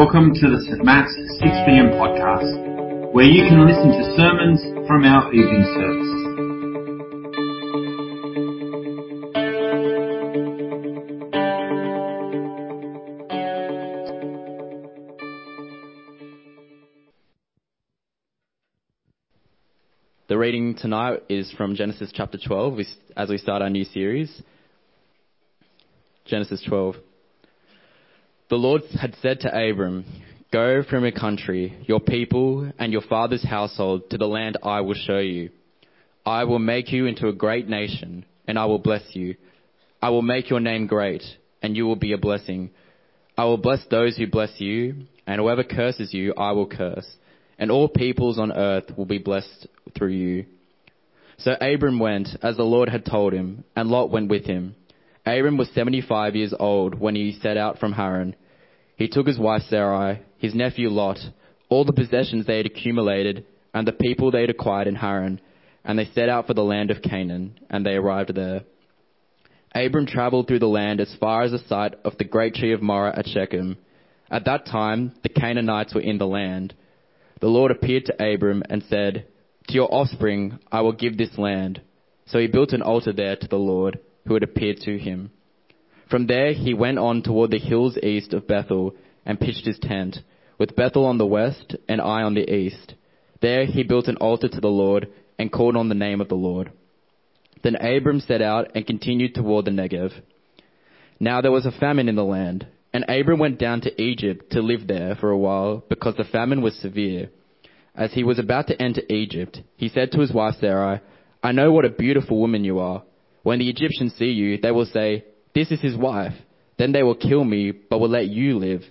Welcome to the St. Matt's 6pm podcast, where you can listen to sermons from our evening service. The reading tonight is from Genesis chapter 12 as we start our new series. Genesis 12. The Lord had said to Abram, Go from your country, your people, and your father's household to the land I will show you. I will make you into a great nation, and I will bless you. I will make your name great, and you will be a blessing. I will bless those who bless you, and whoever curses you, I will curse. And all peoples on earth will be blessed through you. So Abram went, as the Lord had told him, and Lot went with him. Abram was 75 years old when he set out from Haran. He took his wife Sarai, his nephew Lot, all the possessions they had accumulated, and the people they had acquired in Haran, and they set out for the land of Canaan, and they arrived there. Abram traveled through the land as far as the site of the great tree of Moreh at Shechem. At that time, the Canaanites were in the land. The Lord appeared to Abram and said, To your offspring I will give this land. So he built an altar there to the Lord, who had appeared to him. From there he went on toward the hills east of Bethel and pitched his tent, with Bethel on the west and Ai on the east. There he built an altar to the Lord and called on the name of the Lord. Then Abram set out and continued toward the Negev. Now there was a famine in the land, and Abram went down to Egypt to live there for a while because the famine was severe. As he was about to enter Egypt, he said to his wife Sarai, I know what a beautiful woman you are. When the Egyptians see you, they will say, This is his wife. Then they will kill me, but will let you live.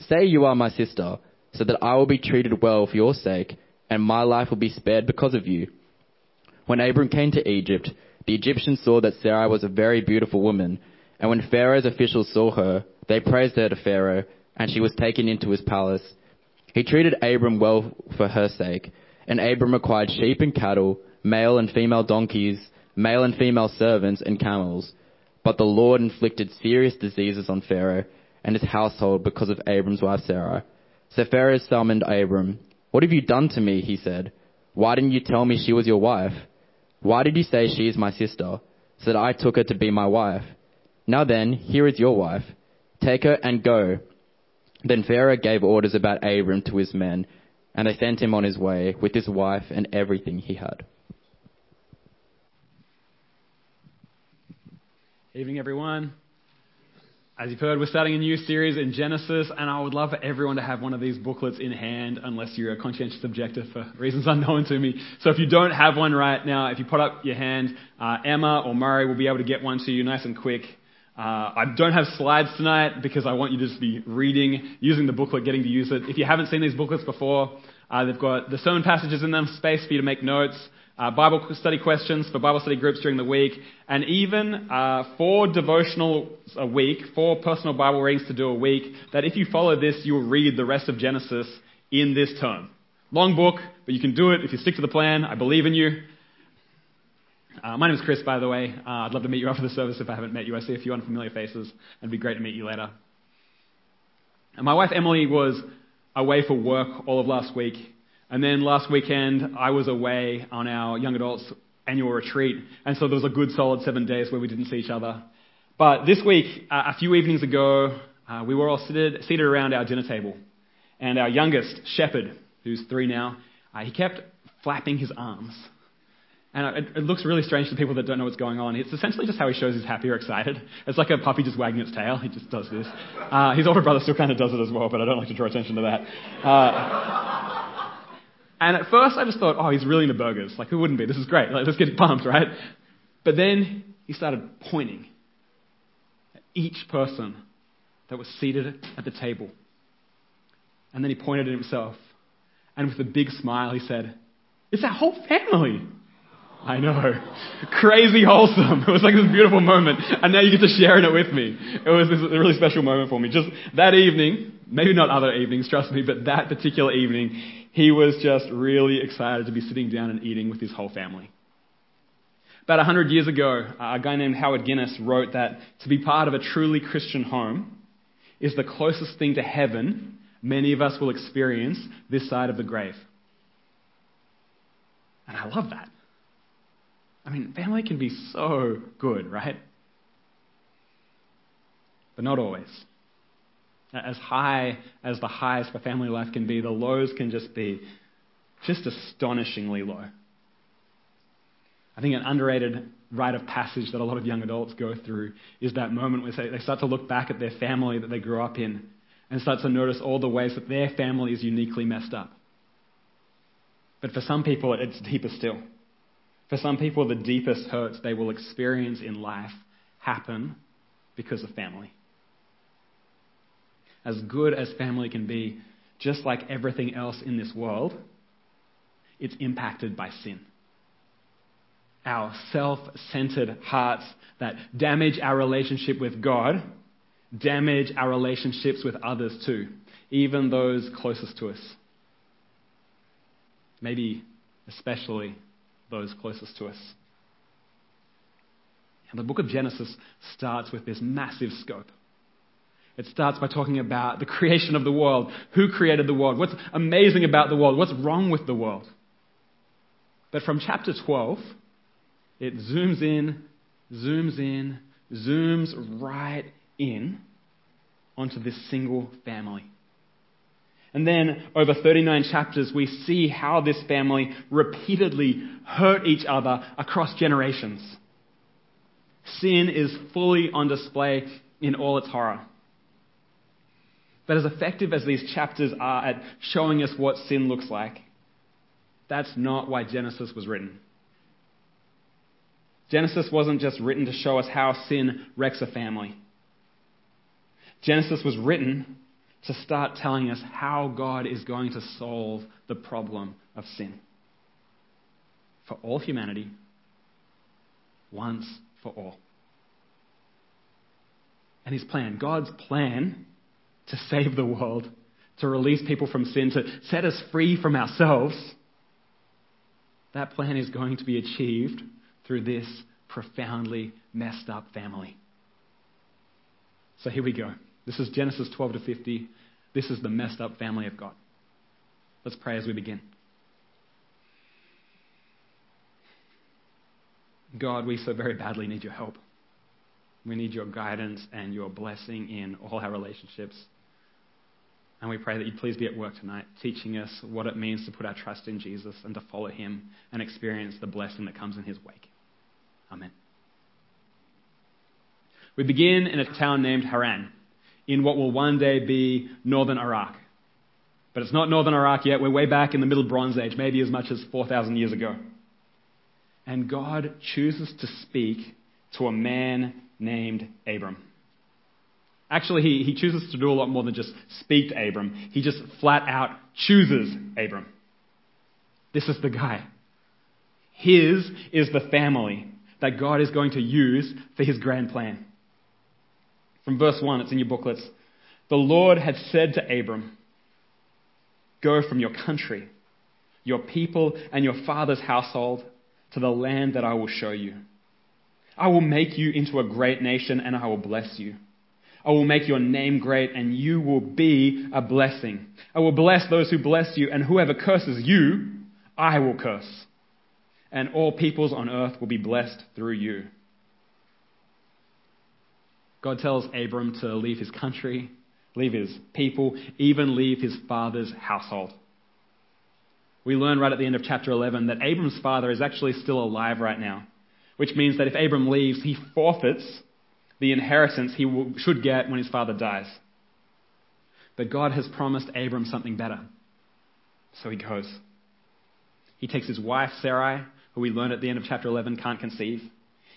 Say you are my sister, so that I will be treated well for your sake, and my life will be spared because of you. When Abram came to Egypt, the Egyptians saw that Sarai was a very beautiful woman, and when Pharaoh's officials saw her, they praised her to Pharaoh, and she was taken into his palace. He treated Abram well for her sake, and Abram acquired sheep and cattle, male and female donkeys, male and female servants, and camels. But the Lord inflicted serious diseases on Pharaoh and his household because of Abram's wife Sarai. So Pharaoh summoned Abram. What have you done to me? He said. Why didn't you tell me she was your wife? Why did you say she is my sister, so that I took her to be my wife? Now then, here is your wife. Take her and go. Then Pharaoh gave orders about Abram to his men, and they sent him on his way with his wife and everything he had. Evening, everyone. As you've heard, we're starting a new series in Genesis, and I would love for everyone to have one of these booklets in hand, unless you're a conscientious objector for reasons unknown to me. So if you don't have one right now, if you put up your hand, uh, Emma or Murray will be able to get one to you nice and quick. Uh, I don't have slides tonight because I want you to just be reading, using the booklet, getting to use it. If you haven't seen these booklets before, uh, they've got the sermon passages in them, space for you to make notes, uh, Bible study questions for Bible study groups during the week, and even uh, four devotional a week, four personal Bible readings to do a week, that if you follow this, you will read the rest of Genesis in this term. Long book, but you can do it if you stick to the plan. I believe in you. Uh, my name is Chris, by the way. Uh, I'd love to meet you after the service if I haven't met you. I see a few unfamiliar faces. It'd be great to meet you later. And my wife Emily was away for work all of last week. And then last weekend, I was away on our young adults annual retreat. And so there was a good solid seven days where we didn't see each other. But this week, uh, a few evenings ago, uh, we were all seated, seated around our dinner table. And our youngest, Shepherd, who's three now, uh, he kept flapping his arms. And it, it, looks really strange to people that don't know what's going on. It's essentially just how he shows he's happy or excited. It's like a puppy just wagging its tail. He just does this. Uh, his older brother still kind of does it as well, but I don't like to draw attention to that. Uh, and at first I just thought, oh, he's really into burgers. Like, who wouldn't be? This is great. Like, let's get pumped, right? But then he started pointing at each person that was seated at the table. And then he pointed at himself. And with a big smile, he said, It's our whole family. I know. Crazy wholesome. It was like this beautiful moment. And now you get to share in it with me. It was this, really special moment for me. Just that evening, maybe not other evenings, trust me, but that particular evening, he was just really excited to be sitting down and eating with his whole family. About 100 years ago, a guy named Howard Guinness wrote that to be part of a truly Christian home is the closest thing to heaven many of us will experience this side of the grave. And I love that. I mean, family can be so good, right? But not always. As high as the highs for family life can be, the lows can just be just astonishingly low. I think an underrated rite of passage that a lot of young adults go through is that moment where they start to look back at their family that they grew up in and start to notice all the ways that their family is uniquely messed up. But for some people, it's deeper still. For some people, the deepest hurts they will experience in life happen because of family. As good as family can be, just like everything else in this world, it's impacted by sin. Our self centered hearts that damage our relationship with God damage our relationships with others too, even those closest to us. Maybe especially those closest to us. And the book of Genesis starts with this massive scope. It starts by talking about the creation of the world. Who created the world? What's amazing about the world? What's wrong with the world? But from chapter 12, it zooms in, zooms in, zooms right in onto this single family. And then, over 39 chapters, we see how this family repeatedly hurt each other across generations. Sin is fully on display in all its horror. But as effective as these chapters are at showing us what sin looks like, that's not why Genesis was written. Genesis wasn't just written to show us how sin wrecks a family. Genesis was written to start telling us how God is going to solve the problem of sin for all humanity, once for all. And his plan, God's plan to save the world, to release people from sin, to set us free from ourselves, that plan is going to be achieved through this profoundly messed up family. So here we go. This is Genesis 12 to 50. This is the messed up family of God. Let's pray as we begin. God, we so very badly need your help. We need your guidance and your blessing in all our relationships. And we pray that you'd please be at work tonight, teaching us what it means to put our trust in Jesus and to follow him and experience the blessing that comes in his wake. Amen. We begin in a town named Haran, in what will one day be northern Iraq. But it's not northern Iraq yet. We're way back in the Middle Bronze Age, maybe as much as 4,000 years ago. And God chooses to speak to a man named Abram. Actually, he, he chooses to do a lot more than just speak to Abram. He just flat out chooses Abram. This is the guy. His is the family that God is going to use for his grand plan. From verse 1, it's in your booklets. The Lord had said to Abram, Go from your country, your people, and your father's household to the land that I will show you. I will make you into a great nation, and I will bless you. I will make your name great, and you will be a blessing. I will bless those who bless you, and whoever curses you, I will curse. And all peoples on earth will be blessed through you. God tells Abram to leave his country, leave his people, even leave his father's household. We learn right at the end of chapter 11 that Abram's father is actually still alive right now, which means that if Abram leaves, he forfeits the inheritance he will, should get when his father dies. But God has promised Abram something better. So he goes. He takes his wife, Sarai, who we learn at the end of chapter 11 can't conceive.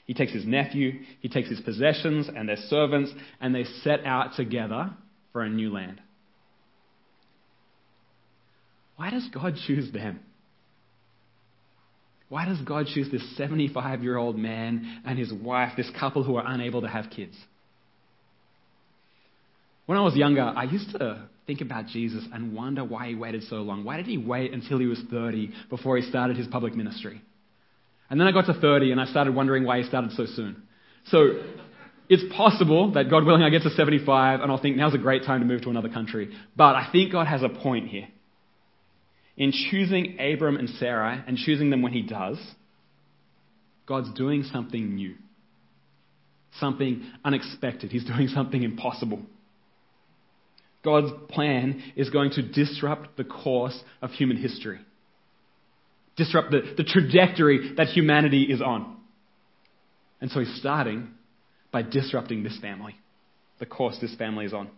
He takes his nephew, he takes his possessions and their servants, and they set out together for a new land. Why does God choose them? Why does God choose this 75 year old man and his wife, this couple who are unable to have kids? When I was younger, I used to think about Jesus and wonder why he waited so long. Why did he wait until he was 30 before he started his public ministry? And then I got to 30 and I started wondering why he started so soon. So it's possible that God willing I get to 75 and I'll think now's a great time to move to another country. But I think God has a point here. In choosing Abram and Sarai and choosing them when he does, God's doing something new. Something unexpected. He's doing something impossible. God's plan is going to disrupt the course of human history. Disrupt the, the trajectory that humanity is on. And so he's starting by disrupting this family, the course this family is on.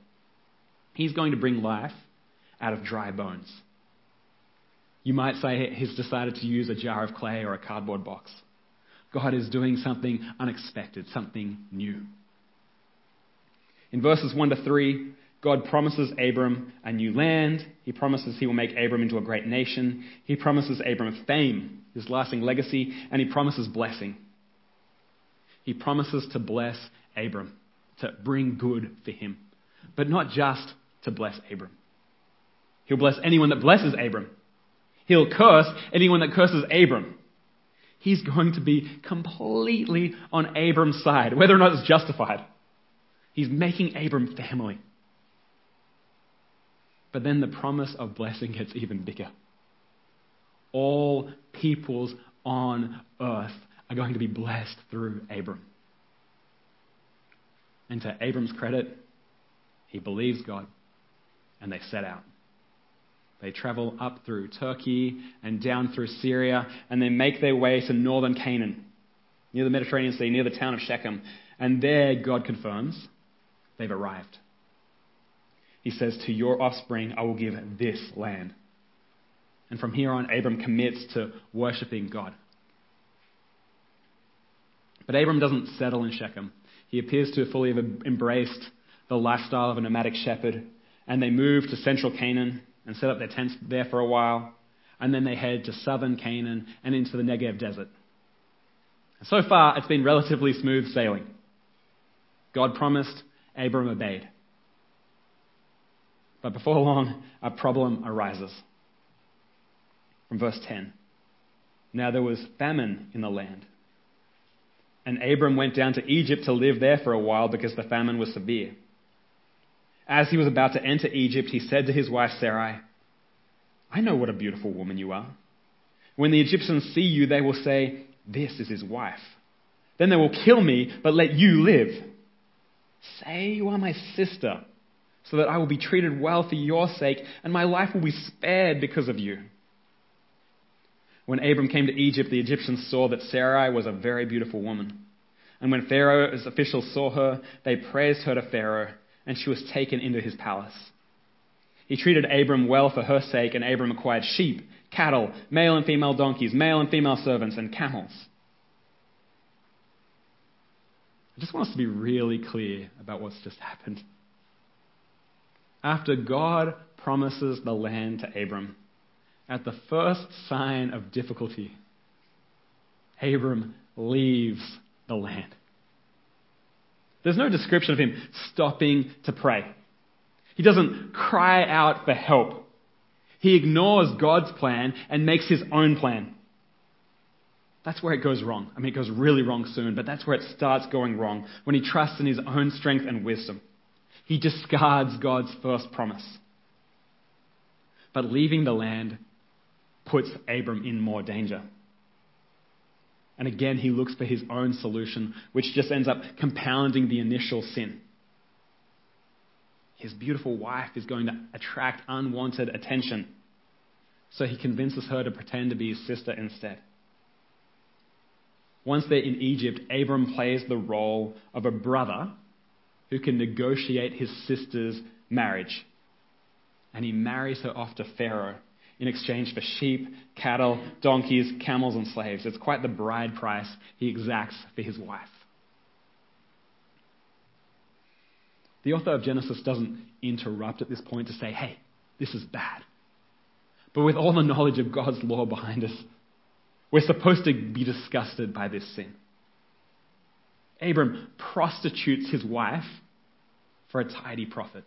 He's going to bring life out of dry bones. You might say he's decided to use a jar of clay or a cardboard box. God is doing something unexpected, something new. In verses 1 to 3, God promises Abram a new land. He promises he will make Abram into a great nation. He promises Abram fame, his lasting legacy, and he promises blessing he promises to bless Abram, to bring good for him. But not just to bless Abram. He'll bless anyone that blesses Abram. He'll curse anyone that curses Abram. He's going to be completely on Abram's side, whether or not it's justified. He's making Abram family. But then the promise of blessing gets even bigger. All peoples on earth are going to be blessed through Abram. And to Abram's credit, he believes God, and they set out. They travel up through Turkey and down through Syria, and they make their way to northern Canaan, near the Mediterranean Sea, near the town of Shechem. And there, God confirms they've arrived. He says, To your offspring I will give this land. And from here on, Abram commits to worshipping God. But Abram doesn't settle in Shechem. He appears to have fully embraced the lifestyle of a nomadic shepherd, and they move to central Canaan and set up their tents there for a while, and then they head to southern Canaan and into the Negev desert. So far, it's been relatively smooth sailing. God promised, Abram obeyed. But before long, a problem arises. From verse 10. Now there was famine in the land and Abram went down to Egypt to live there for a while because the famine was severe. As he was about to enter Egypt, he said to his wife Sarai, I know what a beautiful woman you are. When the Egyptians see you, they will say, This is his wife. Then they will kill me, but let you live. Say you are my sister, so that I will be treated well for your sake, and my life will be spared because of you. When Abram came to Egypt, the Egyptians saw that Sarai was a very beautiful woman. And when Pharaoh's officials saw her, they praised her to Pharaoh, and she was taken into his palace. He treated Abram well for her sake, and Abram acquired sheep, cattle, male and female donkeys, male and female servants, and camels. I just want us to be really clear about what's just happened. After God promises the land to Abram, at the first sign of difficulty, Abram leaves the land. There's no description of him stopping to pray. He doesn't cry out for help. He ignores God's plan and makes his own plan. That's where it goes wrong. I mean, it goes really wrong soon, but that's where it starts going wrong when he trusts in his own strength and wisdom. He discards God's first promise. But leaving the land puts Abram in more danger. And again, he looks for his own solution, which just ends up compounding the initial sin. His beautiful wife is going to attract unwanted attention. So he convinces her to pretend to be his sister instead. Once they're in Egypt, Abram plays the role of a brother who can negotiate his sister's marriage. And he marries her off to Pharaoh in exchange for sheep, cattle, donkeys, camels, and slaves. It's quite the bride price he exacts for his wife. The author of Genesis doesn't interrupt at this point to say, hey, this is bad. But with all the knowledge of God's law behind us, we're supposed to be disgusted by this sin. Abram prostitutes his wife for a tidy profit.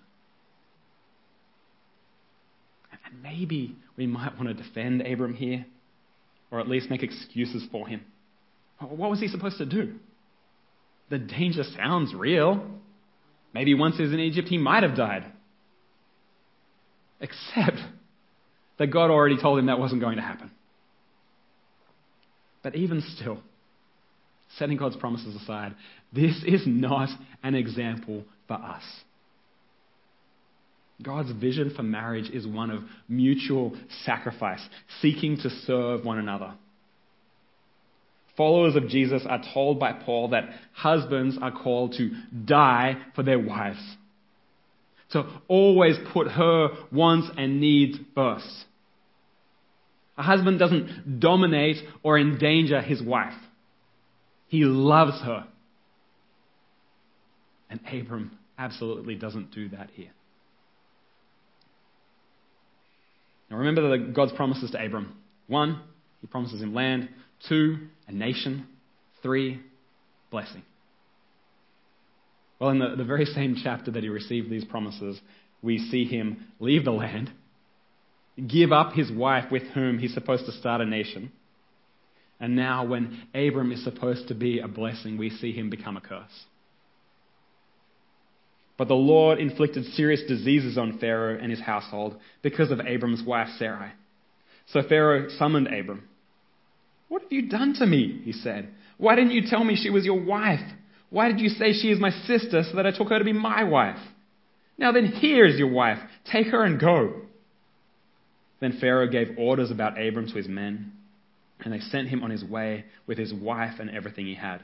And maybe we might want to defend Abram here, or at least make excuses for him. What was he supposed to do? the danger sounds real. Maybe once he was in Egypt, he might have died. Except that God already told him that wasn't going to happen. But even still, setting God's promises aside, this is not an example for us. God's vision for marriage is one of mutual sacrifice, seeking to serve one another. Followers of Jesus are told by Paul that husbands are called to die for their wives, to always put her wants and needs first. A husband doesn't dominate or endanger his wife. He loves her. And Abram absolutely doesn't do that here. Now remember the, God's promises to Abram. One, he promises him land. Two, a nation. Three, blessing. Well, in the, the very same chapter that he received these promises, we see him leave the land, give up his wife with whom he's supposed to start a nation. And now, when Abram is supposed to be a blessing, we see him become a curse. But the Lord inflicted serious diseases on Pharaoh and his household because of Abram's wife Sarai. So Pharaoh summoned Abram. What have you done to me? He said. Why didn't you tell me she was your wife? Why did you say she is my sister so that I took her to be my wife? Now then, here is your wife. Take her and go. Then Pharaoh gave orders about Abram to his men, and they sent him on his way with his wife and everything he had.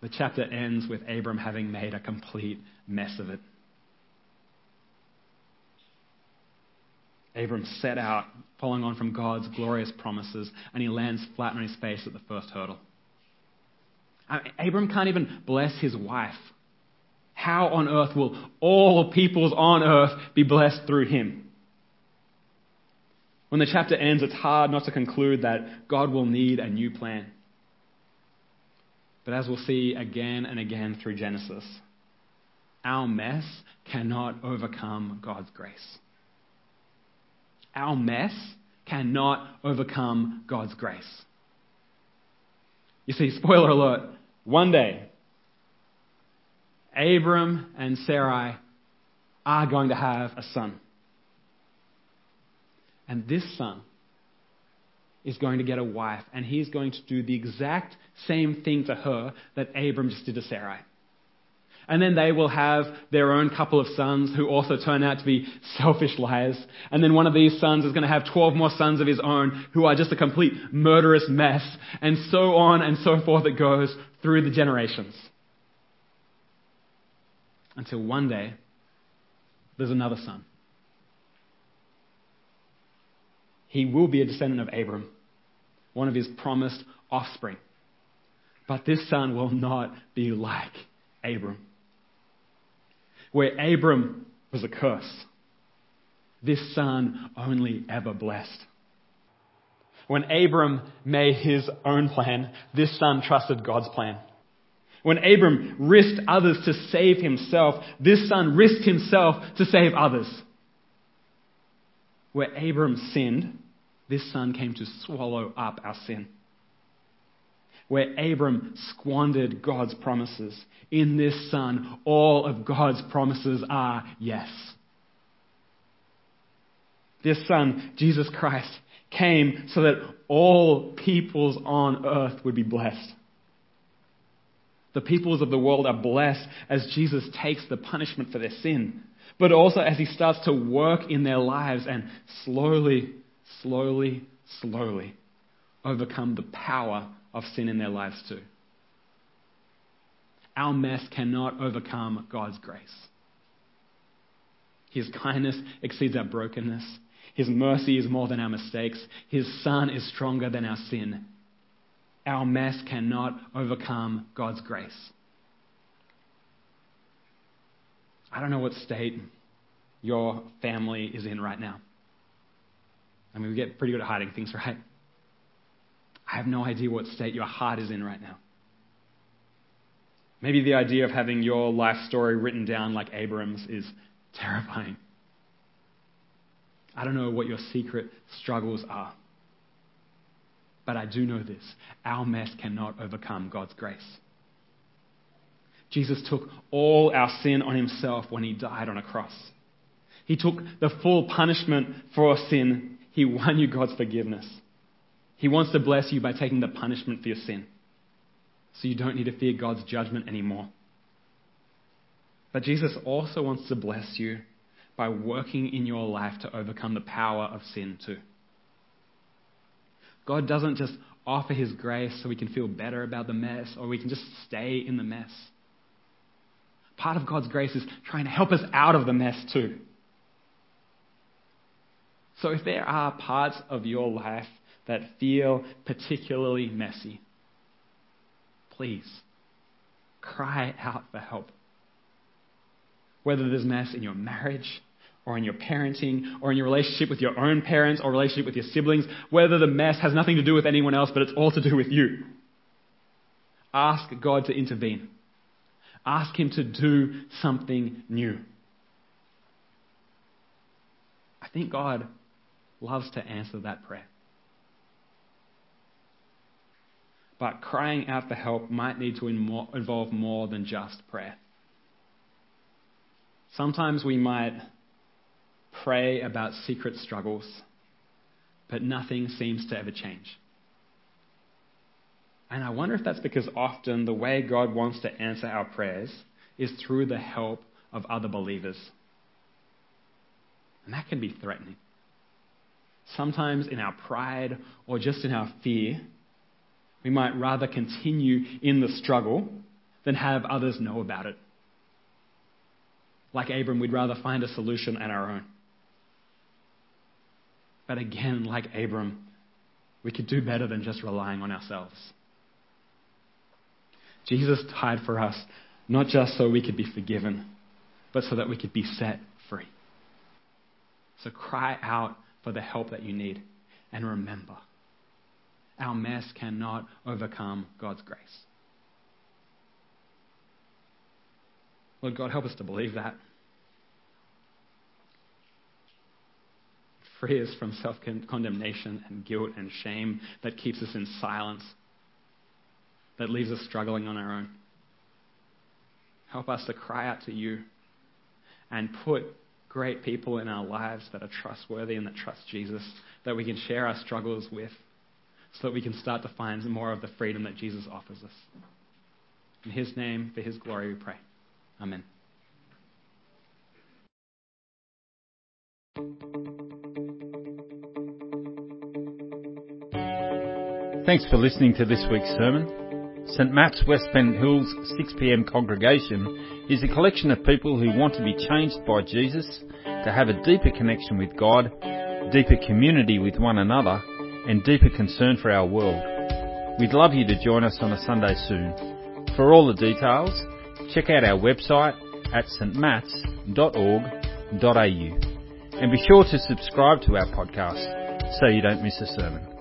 The chapter ends with Abram having made a complete mess of it. Abram set out, following on from God's glorious promises, and he lands flat on his face at the first hurdle. Abram can't even bless his wife. How on earth will all peoples on earth be blessed through him? When the chapter ends, it's hard not to conclude that God will need a new plan. But as we'll see again and again through Genesis, our mess cannot overcome God's grace. Our mess cannot overcome God's grace. You see, spoiler alert, one day, Abram and Sarai are going to have a son. And this son is going to get a wife, and he's going to do the exact same thing to her that Abram just did to Sarai. And then they will have their own couple of sons who also turn out to be selfish liars. And then one of these sons is going to have 12 more sons of his own who are just a complete murderous mess. And so on and so forth it goes through the generations. Until one day, there's another son. He will be a descendant of Abram, one of his promised offspring. But this son will not be like Abram. Where Abram was a curse, this son only ever blessed. When Abram made his own plan, this son trusted God's plan. When Abram risked others to save himself, this son risked himself to save others. Where Abram sinned, this son came to swallow up our sin where Abram squandered God's promises. In this son, all of God's promises are yes. This son, Jesus Christ, came so that all peoples on earth would be blessed. The peoples of the world are blessed as Jesus takes the punishment for their sin, but also as he starts to work in their lives and slowly, slowly, slowly overcome the power of sin in their lives too. Our mess cannot overcome God's grace. His kindness exceeds our brokenness. His mercy is more than our mistakes. His Son is stronger than our sin. Our mess cannot overcome God's grace. I don't know what state your family is in right now. I mean, we get pretty good at hiding things, right? I have no idea what state your heart is in right now. Maybe the idea of having your life story written down like Abram's is terrifying. I don't know what your secret struggles are. But I do know this our mess cannot overcome God's grace. Jesus took all our sin on himself when he died on a cross. He took the full punishment for our sin. He won you God's forgiveness. He wants to bless you by taking the punishment for your sin. So you don't need to fear God's judgment anymore. But Jesus also wants to bless you by working in your life to overcome the power of sin too. God doesn't just offer his grace so we can feel better about the mess or we can just stay in the mess. Part of God's grace is trying to help us out of the mess too. So if there are parts of your life that feel particularly messy, please cry out for help. Whether there's mess in your marriage, or in your parenting, or in your relationship with your own parents, or relationship with your siblings, whether the mess has nothing to do with anyone else, but it's all to do with you. Ask God to intervene. Ask Him to do something new. I think God loves to answer that prayer. But crying out for help might need to involve more than just prayer. Sometimes we might pray about secret struggles, but nothing seems to ever change. And I wonder if that's because often the way God wants to answer our prayers is through the help of other believers. And that can be threatening. Sometimes in our pride or just in our fear, we might rather continue in the struggle than have others know about it. Like Abram, we'd rather find a solution on our own. But again, like Abram, we could do better than just relying on ourselves. Jesus died for us, not just so we could be forgiven, but so that we could be set free. So cry out for the help that you need. And remember, our mess cannot overcome God's grace. Lord God, help us to believe that. Free us from self condemnation and guilt and shame that keeps us in silence, that leaves us struggling on our own. Help us to cry out to you and put great people in our lives that are trustworthy and that trust Jesus, that we can share our struggles with, so that we can start to find more of the freedom that Jesus offers us. In His name, for His glory, we pray. Amen. Thanks for listening to this week's sermon. St. Matt's West Pennant Hills 6pm congregation is a collection of people who want to be changed by Jesus, to have a deeper connection with God, deeper community with one another, and deeper concern for our world. We'd love you to join us on a Sunday soon. For all the details, check out our website at stmats.org.au and be sure to subscribe to our podcast so you don't miss a sermon.